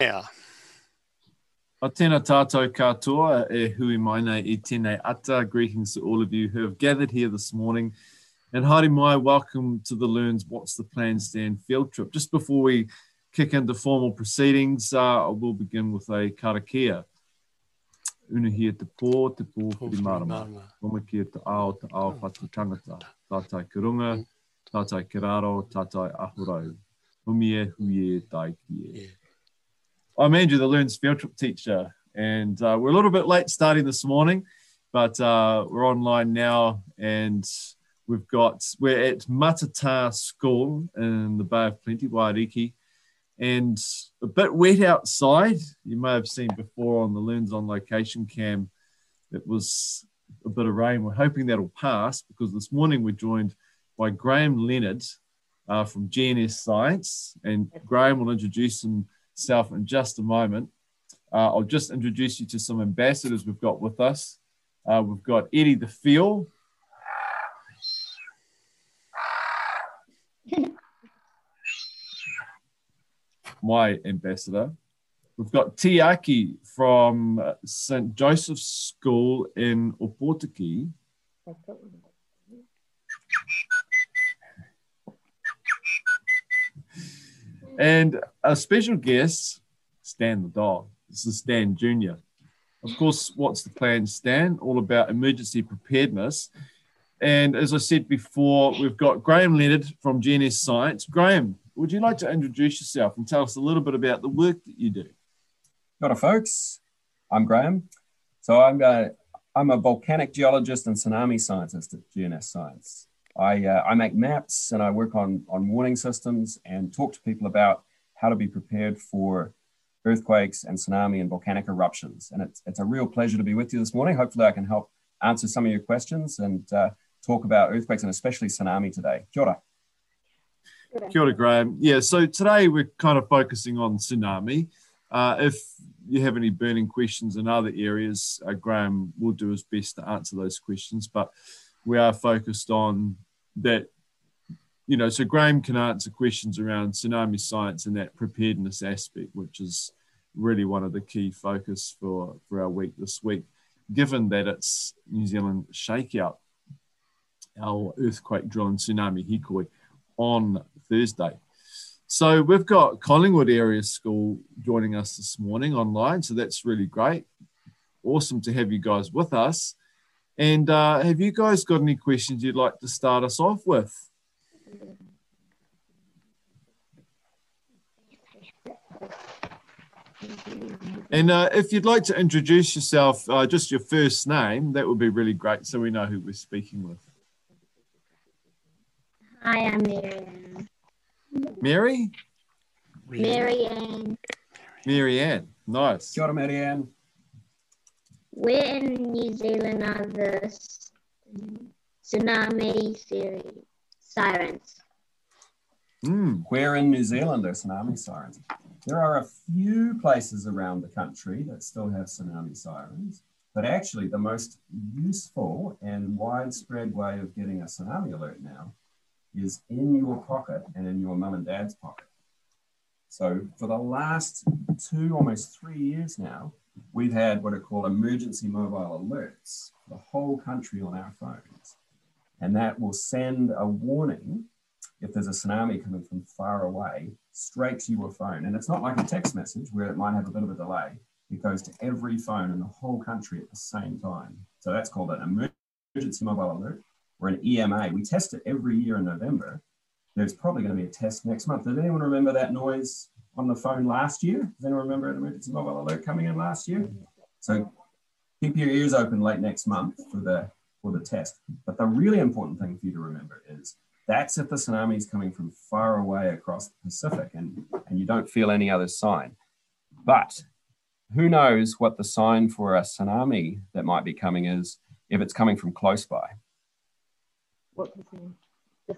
Yeah. A tēnā tātou katoa e hui mai nei i tēnei ata. Greetings to all of you who have gathered here this morning. And haere mai, welcome to the Learns What's the Plan Stand field trip. Just before we kick into formal proceedings, uh, I will begin with a karakia. Una hia te pō, te pō whiri marama. Oma kia te ao, te ao whatu tangata. Tātai ki runga, tātai ki raro, tātai ahurau. Umi e hui e tai ki e. I'm Andrew, the field trip teacher, and uh, we're a little bit late starting this morning, but uh, we're online now, and we've got we're at Matata School in the Bay of Plenty, Waiariki, and a bit wet outside. You may have seen before on the LEARNZ on Location cam, it was a bit of rain. We're hoping that'll pass because this morning we're joined by Graham Leonard uh, from GNS Science, and Graham will introduce him Self in just a moment. Uh, I'll just introduce you to some ambassadors we've got with us. Uh, we've got Eddie the Feel. My ambassador. We've got Tiaki from St. Joseph's School in Opotiki. And a special guest, Stan the dog. This is Stan Jr. Of course, what's the plan, Stan? All about emergency preparedness. And as I said before, we've got Graham Leonard from GNS Science. Graham, would you like to introduce yourself and tell us a little bit about the work that you do? Got folks. I'm Graham. So I'm a, I'm a volcanic geologist and tsunami scientist at GNS Science. I, uh, I make maps and I work on, on warning systems and talk to people about how to be prepared for earthquakes and tsunami and volcanic eruptions. And it's, it's a real pleasure to be with you this morning. Hopefully, I can help answer some of your questions and uh, talk about earthquakes and especially tsunami today. Kia ora. Kia ora, Graham. Yeah, so today we're kind of focusing on tsunami. Uh, if you have any burning questions in other areas, uh, Graham will do his best to answer those questions. But we are focused on that you know so graham can answer questions around tsunami science and that preparedness aspect which is really one of the key focus for for our week this week. Given that it's new zealand shakeout our earthquake drill and tsunami hikoi on thursday. So we've got collingwood area school joining us this morning online so that's really great. Awesome to have you guys with us and uh, have you guys got any questions you'd like to start us off with? And uh, if you'd like to introduce yourself, uh, just your first name, that would be really great so we know who we're speaking with. Hi, I'm Marianne. Mary? Marianne. Marianne, nice. Kia ora, Marianne. Where in New Zealand are the tsunami sirens? Mm. Where in New Zealand are tsunami sirens? There are a few places around the country that still have tsunami sirens, but actually the most useful and widespread way of getting a tsunami alert now is in your pocket and in your mum and dad's pocket. So for the last two, almost three years now, we've had what are called emergency mobile alerts for the whole country on our phones. And that will send a warning if there's a tsunami coming from far away straight to your phone. And it's not like a text message where it might have a bit of a delay. It goes to every phone in the whole country at the same time. So that's called an emergency mobile alert or an EMA. We test it every year in November. There's probably going to be a test next month. Does anyone remember that noise on the phone last year. Does anyone remember an emergency mobile alert coming in last year? So keep your ears open late next month for the for the test. But the really important thing for you to remember is that's if the tsunami is coming from far away across the Pacific and, and you don't feel any other sign. But who knows what the sign for a tsunami that might be coming is if it's coming from close by. What is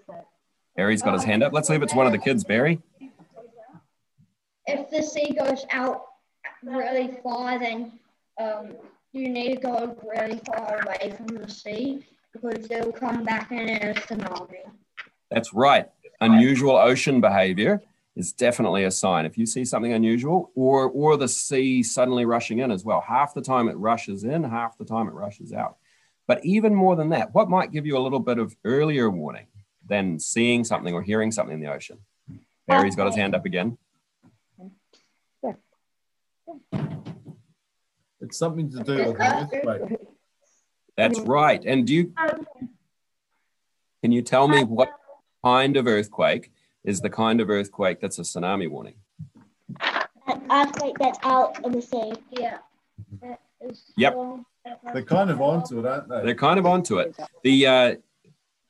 Barry's got his hand up. Let's leave it to one of the kids, Barry if the sea goes out really far, then um, you need to go really far away from the sea because they'll come back in a tsunami. That's right. Unusual ocean behavior is definitely a sign. If you see something unusual, or or the sea suddenly rushing in as well. Half the time it rushes in, half the time it rushes out. But even more than that, what might give you a little bit of earlier warning than seeing something or hearing something in the ocean? Barry's got his hand up again. It's something to do with earthquake. That's right. And do you can you tell me what kind of earthquake is the kind of earthquake that's a tsunami warning? An earthquake that's out in the sea. Yeah. Yep. They're kind of onto it, aren't they? They're kind of onto it. The uh,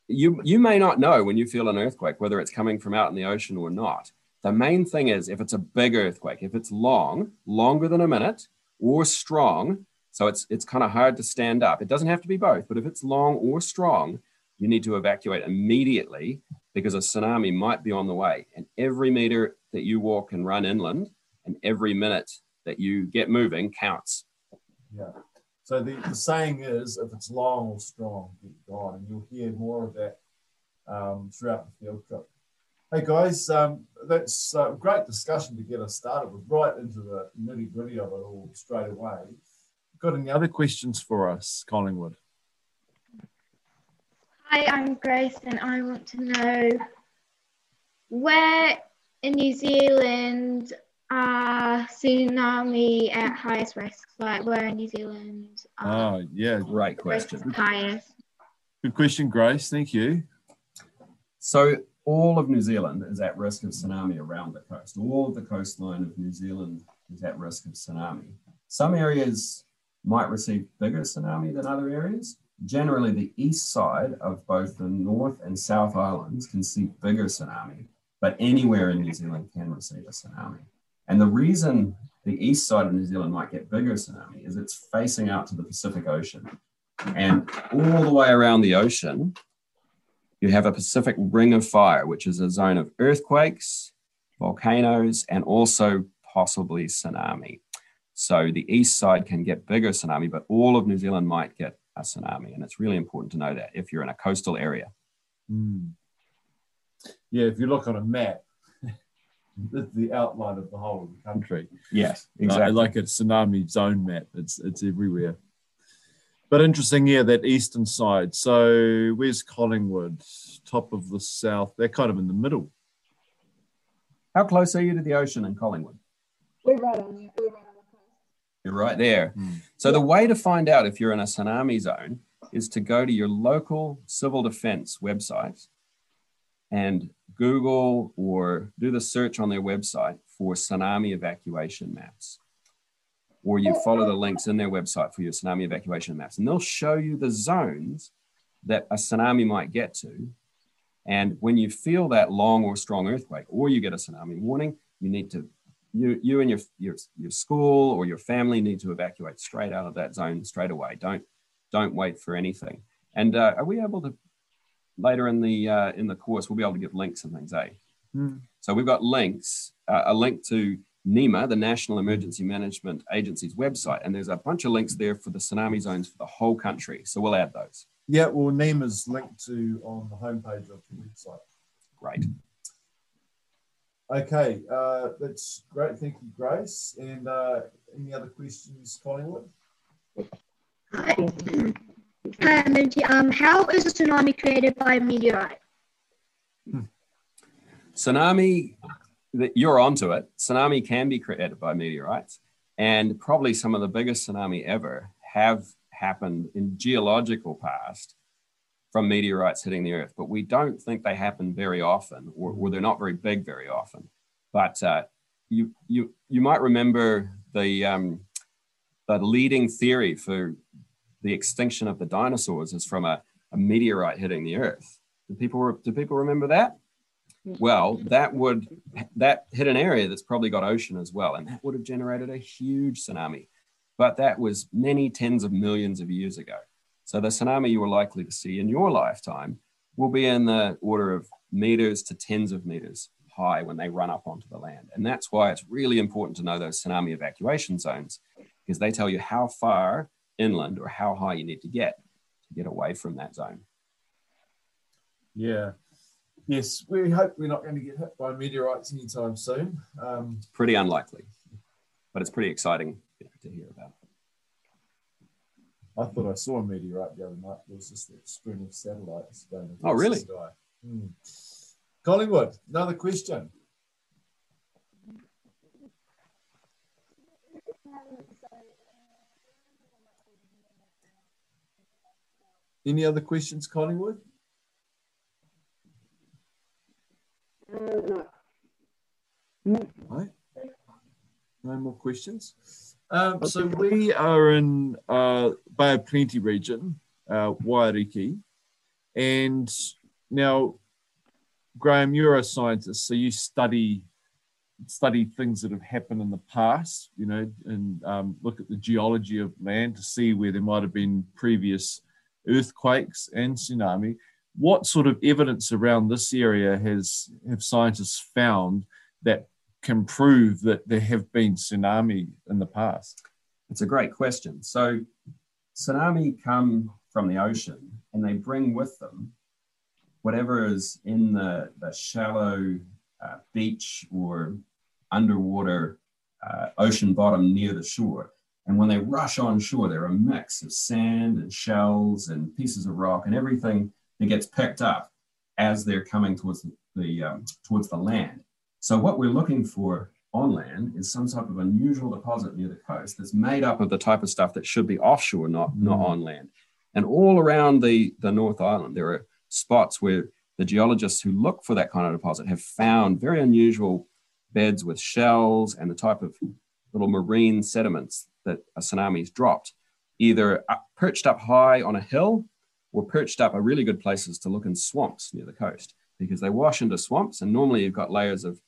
you you may not know when you feel an earthquake whether it's coming from out in the ocean or not. The main thing is if it's a big earthquake, if it's long, longer than a minute, or strong, so it's it's kind of hard to stand up. It doesn't have to be both, but if it's long or strong, you need to evacuate immediately because a tsunami might be on the way. And every meter that you walk and run inland, and every minute that you get moving counts. Yeah. So the, the saying is, if it's long or strong, get gone, and you'll hear more of that um, throughout the field trip. Hey guys, um, that's a great discussion to get us started with, right into the nitty gritty of it all straight away. Got any other questions for us, Collingwood? Hi, I'm Grace, and I want to know where in New Zealand are tsunami at highest risk? Like where in New Zealand? Oh, yeah, Great question. highest. good question, Grace. Thank you. So all of New Zealand is at risk of tsunami around the coast. All of the coastline of New Zealand is at risk of tsunami. Some areas might receive bigger tsunami than other areas. Generally, the east side of both the North and South Islands can see bigger tsunami, but anywhere in New Zealand can receive a tsunami. And the reason the east side of New Zealand might get bigger tsunami is it's facing out to the Pacific Ocean. And all the way around the ocean, you have a Pacific Ring of Fire, which is a zone of earthquakes, volcanoes, and also possibly tsunami. So the east side can get bigger tsunami, but all of New Zealand might get a tsunami. And it's really important to know that if you're in a coastal area. Hmm. Yeah, if you look on a map, it's the outline of the whole of the country. Yes, Like- Like a tsunami zone map. It's it's everywhere. But interesting, yeah, that eastern side. So where's Collingwood? Top of the south. They're kind of in the middle. How close are you to the ocean in Collingwood? We're right on it. We're right on the coast. You're right there. Hmm. So the way to find out if you're in a tsunami zone is to go to your local civil defense website and Google or do the search on their website for tsunami evacuation maps. Or you follow the links in their website for your tsunami evacuation maps, and they'll show you the zones that a tsunami might get to. And when you feel that long or strong earthquake, or you get a tsunami warning, you need to you you and your your your school or your family need to evacuate straight out of that zone straight away. Don't don't wait for anything. And uh, are we able to later in the uh, in the course we'll be able to give links and things, eh? Hmm. So we've got links, uh, a link to NEMA, the National Emergency Management Agency's website, and there's a bunch of links there for the tsunami zones for the whole country. So we'll add those. Yeah, well, NEMA's linked to on the homepage of the website. Great. Okay, uh, that's great. Thank you, Grace. And uh, any other questions, Collingwood? Hi, Hi, I'm Um, how is a tsunami created by a meteorite? Tsunami, that you're onto it. Tsunami can be created by meteorites, and probably some of the biggest tsunami ever have happened in geological past from meteorites hitting the Earth. But we don't think they happen very often, or, or they're not very big very often. But uh, you you you might remember the um, the leading theory for the extinction of the dinosaurs is from a, a meteorite hitting the Earth. Do people do people remember that? Well, that would that hit an area that's probably got ocean as well, and that would have generated a huge tsunami. But that was many tens of millions of years ago. So the tsunami you are likely to see in your lifetime will be in the order of meters to tens of meters high when they run up onto the land. And that's why it's really important to know those tsunami evacuation zones, because they tell you how far inland or how high you need to get to get away from that zone. Yeah. Yes, we hope we're not going to get hit by meteorites anytime soon. Um, Pretty unlikely, but it's pretty exciting you know, to hear about. I thought I saw a meteorite the other night. It was just that string of satellites going across Oh, really? the sky. Hmm. Collingwood, another question. Any other questions, Collingwood? No. No more questions. Um, so we are in uh, Bay of Plenty region, uh, Waiariki, and now, Graham, you're a scientist, so you study study things that have happened in the past, you know, and um, look at the geology of land to see where there might have been previous earthquakes and tsunami. What sort of evidence around this area has have scientists found that can prove that there have been tsunami in the past? It's a great question. So, tsunami come from the ocean and they bring with them whatever is in the, the shallow uh, beach or underwater uh, ocean bottom near the shore. And when they rush on shore, they're a mix of sand and shells and pieces of rock and everything that gets picked up as they're coming towards the, the um, towards the land. So what we're looking for on land is some type of unusual deposit near the coast that's made up of the type of stuff that should be offshore, not not Mm. on land. And all around the the North Island, there are spots where the geologists who look for that kind of deposit have found very unusual beds with shells and the type of little marine sediments that a tsunami's dropped, either up, perched up high on a hill or perched up are really good places to look in swamps near the coast because they wash into swamps and normally you've got layers of,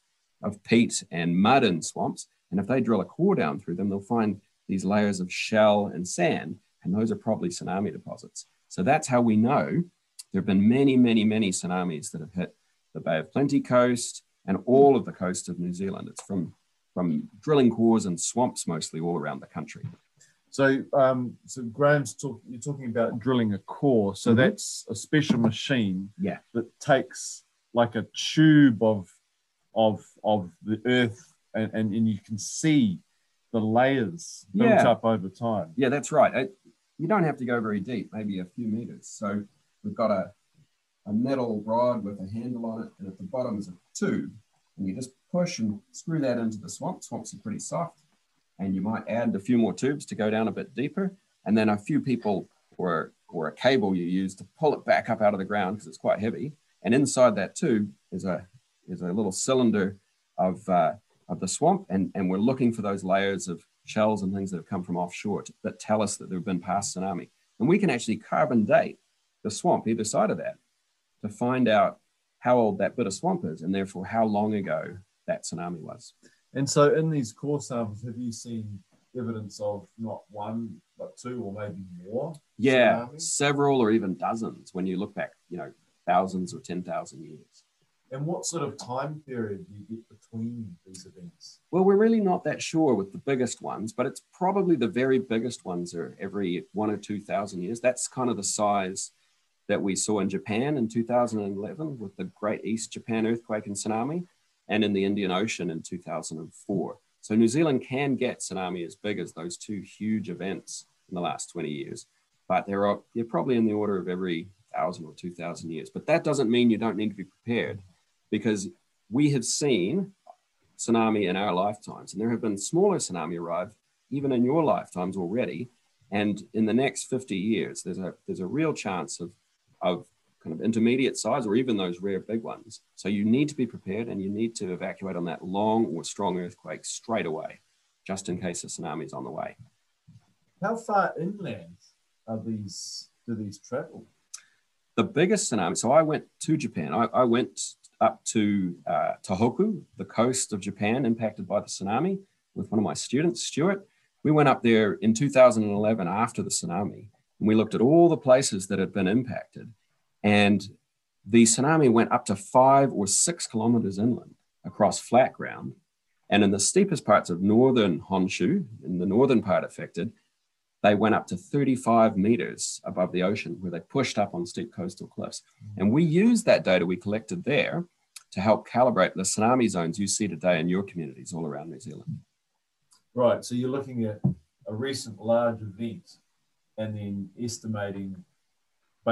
of peat and mud in swamps. And if they drill a core down through them, they'll find these layers of shell and sand, and those are probably tsunami deposits. So that's how we know there have been many, many, many tsunamis that have hit the Bay of Plenty coast and all of the coast of New Zealand. It's from, from drilling cores and swamps mostly all around the country. So, um, so Graham's talk, you're talking about drilling a core. So Mhm. that's a special machine Yeah. that takes like a tube of of of the earth, and, and, and you can see the layers built Yeah. up over time. Yeah, that's right. It, you don't have to go very deep, maybe a few meters. So we've got a, a metal rod with a handle on it, and at the bottom is a tube. And you just push and screw that into the swamp. Swamps are pretty soft. And you might add a few more tubes to go down a bit deeper. And then a few people or, or a cable you use to pull it back up out of the ground because it's quite heavy. And inside that tube is a, is a little cylinder of, uh, of the swamp. And, and we're looking for those layers of shells and things that have come from offshore to, that tell us that there have been past tsunami. And we can actually carbon date the swamp either side of that to find out how old that bit of swamp is and therefore how long ago that tsunami was. And so, in these core samples, have you seen evidence of not one but two or maybe more? Yeah, tsunamis? several or even dozens when you look back, you know, thousands or 10,000 years. And what sort of time period do you get between these events? Well, we're really not that sure with the biggest ones, but it's probably the very biggest ones are every one or 2,000 years. That's kind of the size that we saw in Japan in 2011 with the Great East Japan earthquake and tsunami, and in the Indian Ocean in 2004. So New Zealand can get tsunami as big as those two huge events in the last 20 years, but they're, they're probably in the order of every thousand or 2,000 years. But that doesn't mean you don't need to be prepared because we have seen tsunami in our lifetimes. And there have been smaller tsunami arrive even in your lifetimes already. And in the next 50 years, there's a there's a real chance of of kind of intermediate size or even those rare big ones. So you need to be prepared and you need to evacuate on that long or strong earthquake straight away, just in case a tsunami is on the way. How far inland are these? Do these travel? the biggest tsunami. So I went to Japan. I, I went up to uh, Tohoku, the coast of Japan, impacted by the tsunami, with one of my students, Stuart. We went up there in 2011 after the tsunami, and we looked at all the places that had been impacted. And the tsunami went up to five or six kilometers inland across flat ground. And in the steepest parts of northern Honshu, in the northern part affected, they went up to 35 meters above the ocean where they pushed up on steep coastal cliffs. Mm-hmm. And we used that data we collected there to help calibrate the tsunami zones you see today in your communities all around New Zealand. Right. So you're looking at a recent large event and then estimating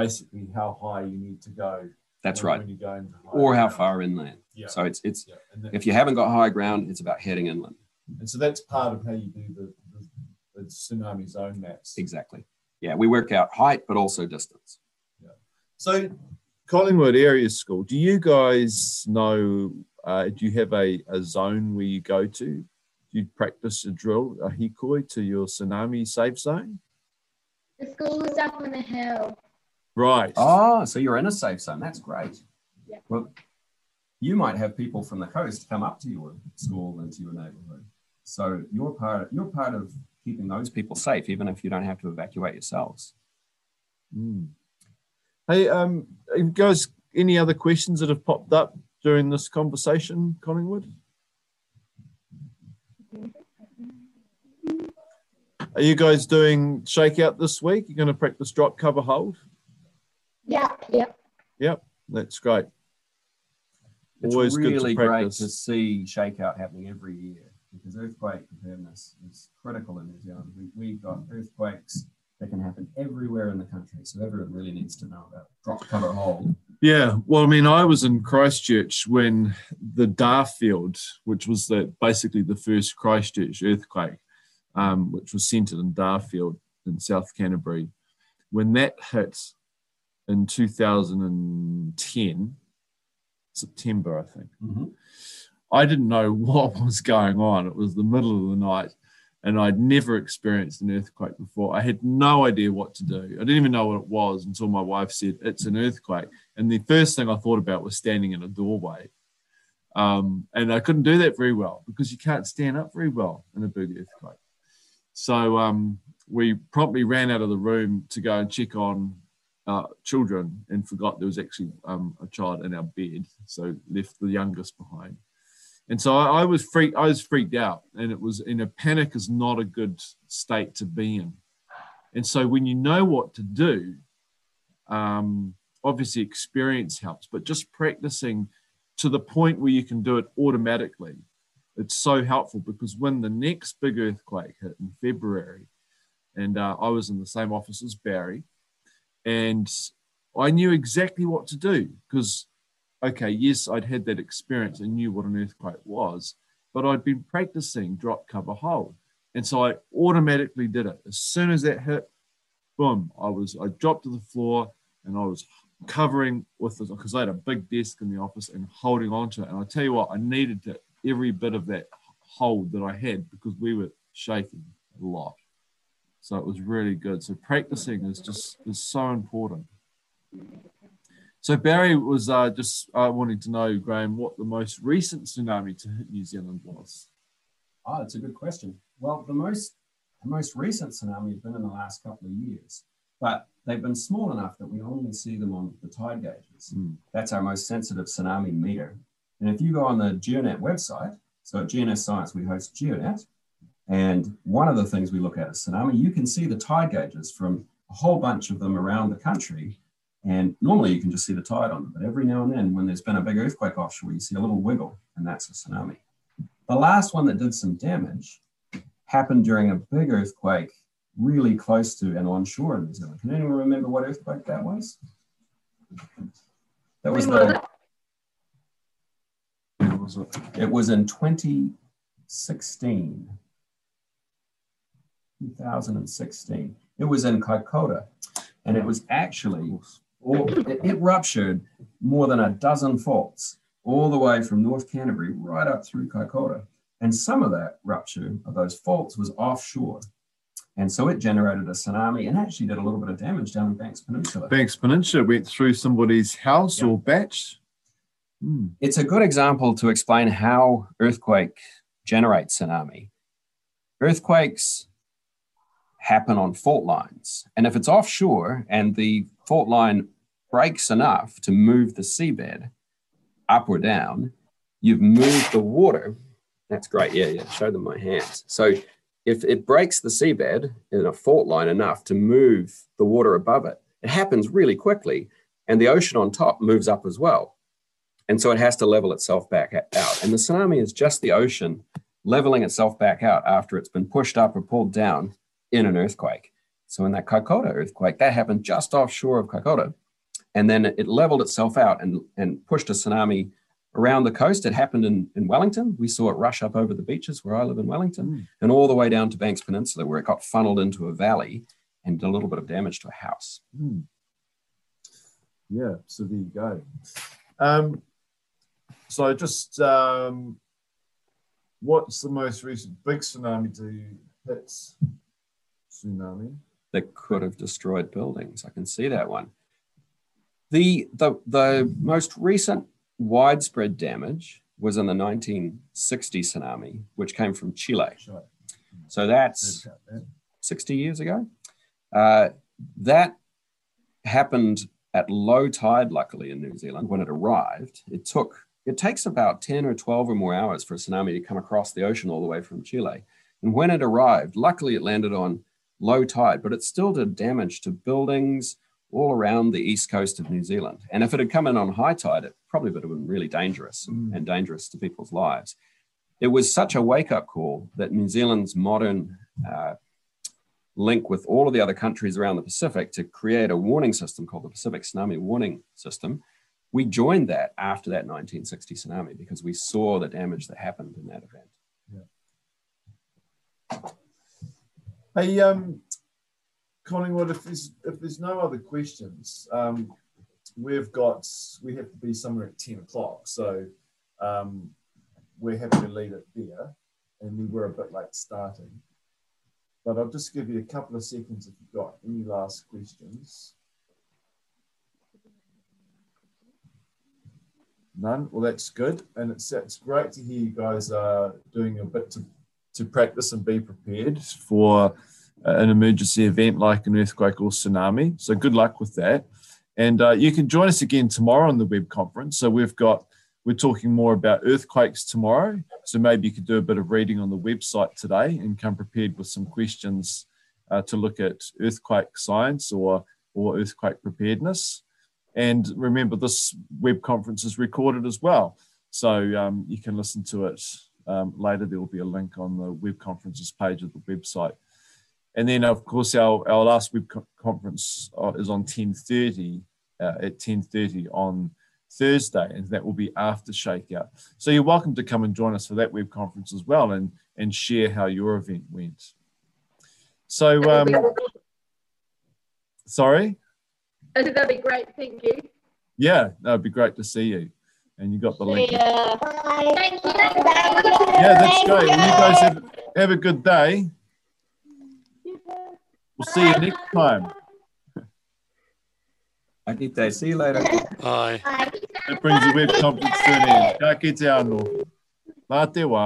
basically how high you need to go. That's right. When you go into high Or how ground. far inland. Yeah. So it's it's yeah. Then, if you haven't got high ground, it's about heading inland. and so that's part of how you do the, the, the tsunami zone maps. Exactly. Yeah, we work out height, but also distance. Yeah. So, Collingwood Area School, do you guys know? Uh, do you have a, a zone where you go to? Do you practice a drill, a hikoi, to your tsunami safe zone? The school is up on a hill. Right. Oh, so you're in a safe zone. That's great. Yeah. Well, you might have people from the coast come up to your school and to your neighborhood. So you're part of, you're part of keeping those people safe, even if you don't have to evacuate yourselves. Mm. Hey, um, you guys, any other questions that have popped up during this conversation, Collingwood? Are you guys doing shakeout this week? You're going to practice drop, cover, hold? Yep. That's great. It's Always good to really great to see shakeout happening every year because earthquake preparedness is critical in New Zealand. We, we've got earthquakes that can happen everywhere in the country, so everyone really needs to know about drop, cover, hold. Yeah, well, I mean, I was in Christchurch when the Darfield, which was the basically the first Christchurch earthquake, um, which was centered in Darfield in South Canterbury, when that hit in 2010, September, I think. I didn't know what was going on. It was the middle of the night, and I'd never experienced an earthquake before. I had no idea what to do. I didn't even know what it was until my wife said, It's an earthquake. And the first thing I thought about was standing in a doorway. Um, and I couldn't do that very well because you can't stand up very well in a big earthquake. So um, we promptly ran out of the room to go and check on children and forgot there was actually um, a child in our bed. So left the youngest behind. And so I, I was freaked. I was freaked out, and it was in a panic is not a good state to be in. And so when you know what to do, um, obviously experience helps, but just practicing to the point where you can do it automatically, it's so helpful because when the next big earthquake hit in February, and uh, I was in the same office as Barry, and I knew exactly what to do because okay, yes, I'd had that experience and knew what an earthquake was, but I'd been practicing drop, cover, hold. And so I automatically did it. As soon as that hit, boom, I was, I dropped to the floor and I was covering with this, because I had a big desk in the office and holding onto it. And I tell you what, I needed to, every bit of that hold that I had because we were shaking a lot. So it was really good. So practicing is just, is so important. So Barry was uh, just uh, wanting to know, Graham, what the most recent tsunami to hit New Zealand was. Oh, that's a good question. Well, the most the most recent tsunami has been in the last couple of years, but they've been small enough that we only see them on the tide gauges. Mm. That's our most sensitive tsunami meter. And if you go on the GeoNet website, so at GNS Science we host GeoNet, and one of the things we look at is tsunami. You can see the tide gauges from a whole bunch of them around the country. And normally you can just see the tide on them, but every now and then, when there's been a big earthquake offshore, you see a little wiggle, and that's a tsunami. The last one that did some damage happened during a big earthquake really close to and onshore in New Zealand. Can anyone remember what earthquake that was? That was the, What was it? it was in 2016. 2016. It was in Kaikoura, and it was actually, or it, it ruptured more than a dozen faults all the way from North Canterbury right up through Kaikoura. And some of that rupture of those faults was offshore. And so it generated a tsunami and actually did a little bit of damage down in Banks Peninsula. Banks Peninsula went through somebody's house Yeah. or bach. Hmm. It's a good example to explain how earthquake generates tsunami. Earthquakes happen on fault lines. And if it's offshore and the fault line breaks enough to move the seabed up or down, you've moved the water. That's great. Yeah, yeah. Show them my hands. So if it breaks the seabed in a fault line enough to move the water above it, it happens really quickly, and the ocean on top moves up as well. And so it has to level itself back out. And the tsunami is just the ocean leveling itself back out after it's been pushed up or pulled down in an earthquake. So in that Kaikoura earthquake, that happened just offshore of Kaikoura. And then it leveled itself out and, and pushed a tsunami around the coast. It happened in, in Wellington. We saw it rush up over the beaches where I live in Wellington Mm. and all the way down to Banks Peninsula, where it got funneled into a valley and did a little bit of damage to a house. Hmm. Yeah, so there you go. Um, so just um, what's the most recent big tsunami to hit tsunami? that could have destroyed buildings. I can see that one. The, the, the most recent widespread damage was in the 1960 tsunami, which came from Chile. Sure. So that's Heard about that. 60 years ago. Uh, that happened at low tide, luckily, in New Zealand. When it arrived, it took, it takes about 10 or 12 or more hours for a tsunami to come across the ocean all the way from Chile. And when it arrived, luckily it landed on low tide, but it still did damage to buildings all around the east coast of New Zealand. And if it had come in on high tide, it probably would have been really dangerous and, Mm. and dangerous to people's lives. It was such a wake up call that New Zealand's modern uh, link with all of the other countries around the Pacific to create a warning system called the Pacific Tsunami Warning System. We joined that after that 1960 tsunami because we saw the damage that happened in that event. Hey, um, Collingwood, if there's if there's no other questions, um, we've got we have to be somewhere at ten o'clock, so um, we're happy to leave it there, and we were a bit late starting. But I'll just give you a couple of seconds if you've got any last questions. None. Well, that's good, and it's it's great to hear you guys are doing a bit to to practice and be prepared for uh, an emergency event like an earthquake or tsunami. So good luck with that. And uh, you can join us again tomorrow on the web conference. So we've got we're talking more about earthquakes tomorrow. So maybe you could do a bit of reading on the website today and come prepared with some questions uh, to look at earthquake science or or earthquake preparedness. And remember, this web conference is recorded as well. So um, you can listen to it um, later. There will be a link on the web conferences page of the website. And then, of course, our, our last web co- conference uh, is on 10.30, uh, at 10.30 on Thursday, and that will be after Shakeout. So you're welcome to come and join us for that web conference as well and, and share how your event went. So, um, sorry? I said that'd be great. Thank you. Yeah, that would be great to see you. And you got the link. Yeah. Thank you. Yeah, that's great. Well, you guys have, have a good day. We'll see you next time. Akite, see you later. Bye. That brings the web conference to an end. Ka kite anō. Mā te wā.